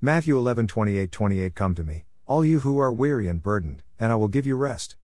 Matthew 11 28 28 Come to me, all you who are weary and burdened, and I will give you rest.